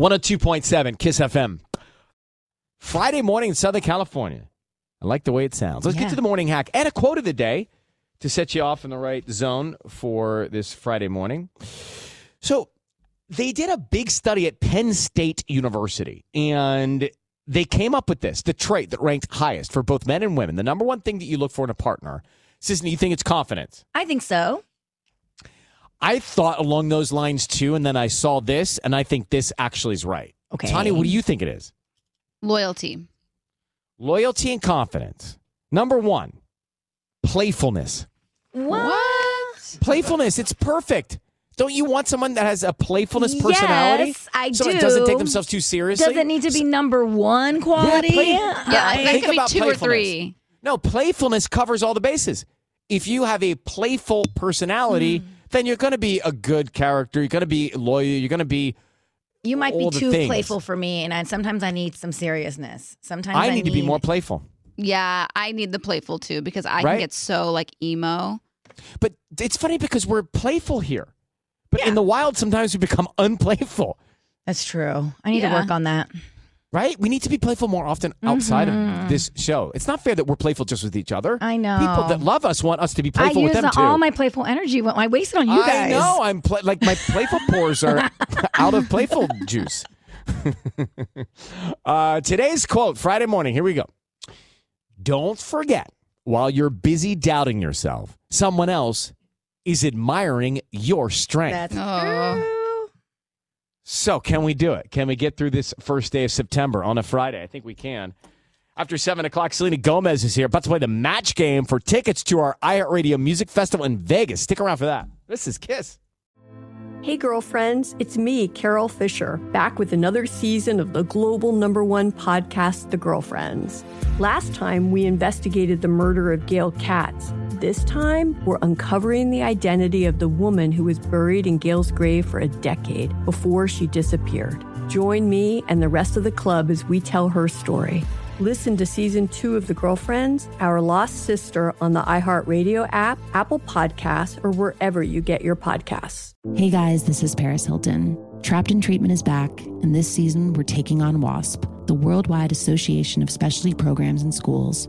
102.7 Kiss FM. Friday morning in Southern California. I like the way it sounds. Let's Yeah. get to the morning hack and a quote of the day to set you off in the right zone for this Friday morning. So, they did a big study at Penn State University and they came up with this the trait that ranked highest for both men and women. The number one thing that you look for in a partner. Sisanie, you think it's confidence? I think so. I thought along those lines too, and then I saw this, and I think this actually is right. Okay. Tanya, what do you think it is? Loyalty. Loyalty and confidence. Number one, playfulness. What? Playfulness, it's perfect. Don't you want someone that has a playfulness personality? Yes, I Someone do. that doesn't take themselves too seriously? Does it need to be number one quality? play- Yeah, I- that think could be about two or three. No, playfulness covers all the bases. If you have a playful personality, Hmm. Then you're going to be a good character. You're going to be loyal. You're going to be. You might be all the too things. playful for me, and I, sometimes I need some seriousness. Sometimes I, I need to be more playful. Yeah, I need the playful too because I Right? can get so like emo. But it's funny because we're playful here. But in the wild, sometimes we become unplayful, That's true. I need to work on that. Right? We need to be playful more often outside Mhm. of this show. It's not fair that we're playful just with each other. I know. People that love us want us to be I playful with use them too. all my playful energy. went. I wasted on you I guys. know. I'm pla- like my playful pores are out of playful juice. uh, today's quote, Friday morning. Here we go. Don't forget, while you're busy doubting yourself, someone else is admiring your strength. That's Oh. true. So, can we do it? Can we get through this first day of September on a Friday? I think we can. After 7 o'clock, Selena Gomez is here, about to play the match game for tickets to our iHeartRadio Music Festival in Vegas. Stick around for that. This is Kiss. Hey, girlfriends, it's me, Carole Fisher, back with another season of the global number one podcast, The Girlfriends. Last time, we investigated the murder of Gail Katz. This time, we're uncovering the identity of the woman who was buried in Gail's grave for a decade before she disappeared. Join me and the rest of the club as we tell her story. Listen to season two of The Girlfriends, Our Lost Sister on the iHeartRadio app, Apple Podcasts, or wherever you get your podcasts. Hey guys, this is Paris Hilton. Trapped in Treatment is back, and this season we're taking on WASP, the Worldwide Association of Specialty Programs and Schools.